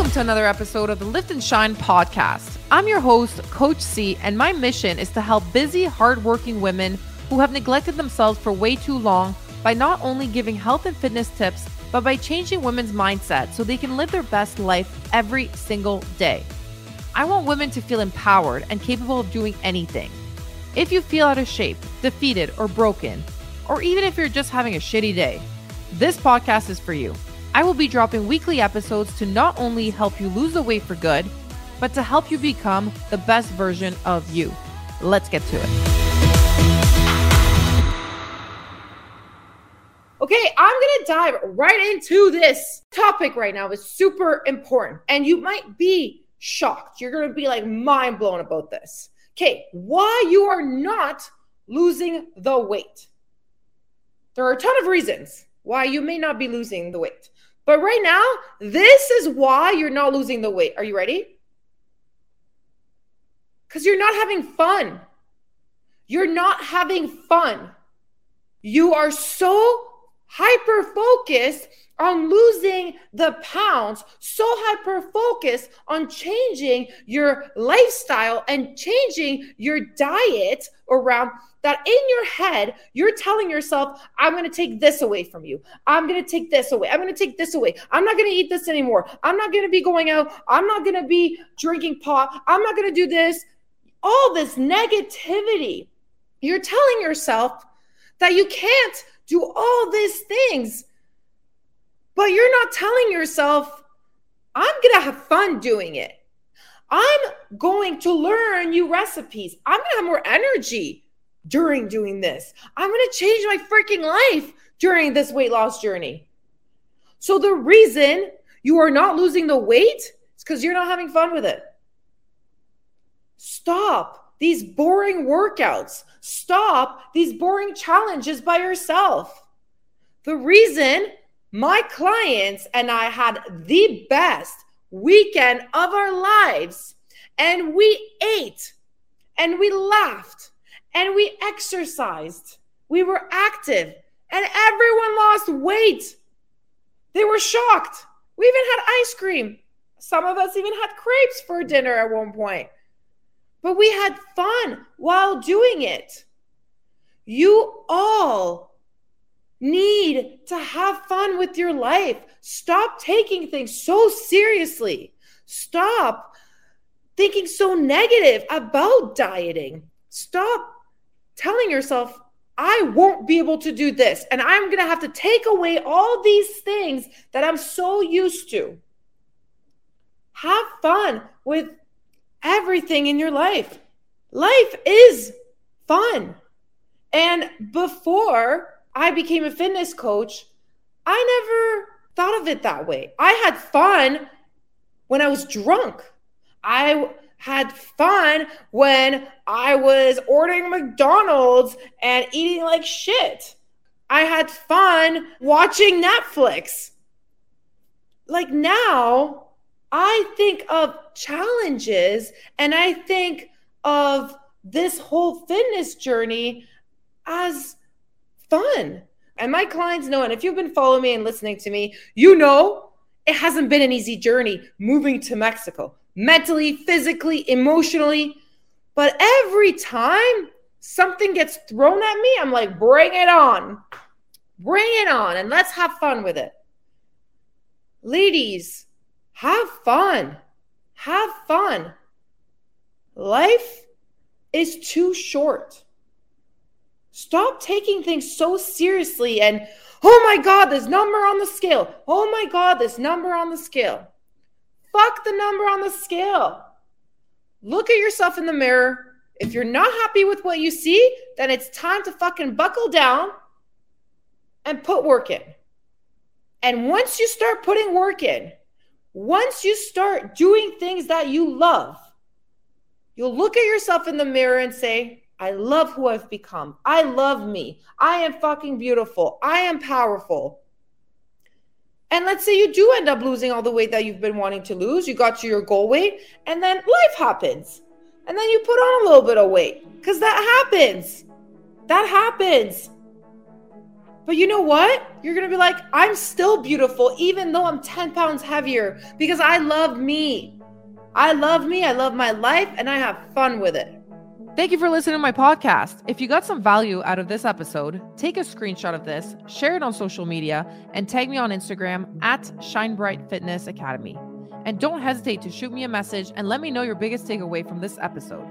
Welcome to another episode of the Lift and Shine podcast. I'm your host, Coach C, and my mission is to help busy, hardworking women who have neglected themselves for way too long by not only giving health and fitness tips, but by changing women's mindset so they can live their best life every single day. I want women to feel empowered and capable of doing anything. If you feel out of shape, defeated, or broken, or even if you're just having a shitty day, this podcast is for you. I will be dropping weekly episodes to not only help you lose the weight for good, but to help you become the best version of you. Let's get to it. Okay, I'm gonna dive right into this topic right now. It's super important, and you might be shocked. You're gonna be like mind blown about this. Okay, why you are not losing the weight? There are a ton of reasons why you may not be losing the weight. But right now, this is why you're not losing the weight. Are you ready? Because you're not having fun. You're not having fun. You are so hyper focused on losing the pounds, so hyper focused on changing your lifestyle and changing your diet around that in your head, you're telling yourself, I'm going to take this away from you. I'm going to take this away. I'm going to take this away. I'm not going to eat this anymore. I'm not going to be going out. I'm not going to be drinking pot. I'm not going to do this. All this negativity. You're telling yourself that you can't do all these things but you're not telling yourself, I'm going to have fun doing it. I'm going to learn new recipes. I'm going to have more energy during doing this. I'm going to change my freaking life during this weight loss journey. So the reason you are not losing the weight is because you're not having fun with it. Stop these boring workouts. Stop these boring challenges by yourself. The reason my clients and I had the best weekend of our lives. And we ate and we laughed and we exercised. We were active and everyone lost weight. They were shocked. We even had ice cream. Some of us even had crepes for dinner at one point. But we had fun while doing it. You all need to have fun with your life. Stop taking things so seriously. Stop thinking so negative about dieting. Stop telling yourself, I won't be able to do this. And I'm going to have to take away all these things that I'm so used to. Have fun with everything in your life. Life is fun. And before I became a fitness coach, I never thought of it that way. I had fun when I was drunk. I had fun when I was ordering McDonald's and eating like shit. I had fun watching Netflix. Like now, I think of challenges and I think of this whole fitness journey as fun. And my clients know, and if you've been following me and listening to me, you know it hasn't been an easy journey moving to Mexico, mentally, physically, emotionally. But every time something gets thrown at me, I'm like, bring it on. Bring it on, and let's have fun with it. Ladies, have fun. Have fun. Life is too short. Stop taking things so seriously and, oh my God, this number on the scale. Oh my God, this number on the scale. Fuck the number on the scale. Look at yourself in the mirror. If you're not happy with what you see, then it's time to fucking buckle down and put work in. And once you start putting work in, once you start doing things that you love, you'll look at yourself in the mirror and say, I love who I've become. I love me. I am fucking beautiful. I am powerful. And let's say you do end up losing all the weight that you've been wanting to lose. You got to your goal weight, and then life happens. And then you put on a little bit of weight because that happens. That happens. But you know what? You're going to be like, I'm still beautiful, even though I'm 10 pounds heavier, because I love me. I love me. I love my life, and I have fun with it. Thank you for listening to my podcast. If you got some value out of this episode, take a screenshot of this, share it on social media, and tag me on Instagram at Shine Bright Fitness Academy. And don't hesitate to shoot me a message and let me know your biggest takeaway from this episode.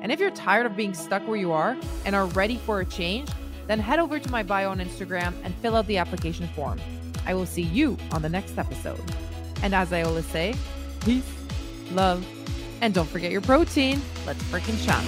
And if you're tired of being stuck where you are and are ready for a change, then head over to my bio on Instagram and fill out the application form. I will see you on the next episode. And as I always say, peace, love, and don't forget your protein. Let's freaking shine.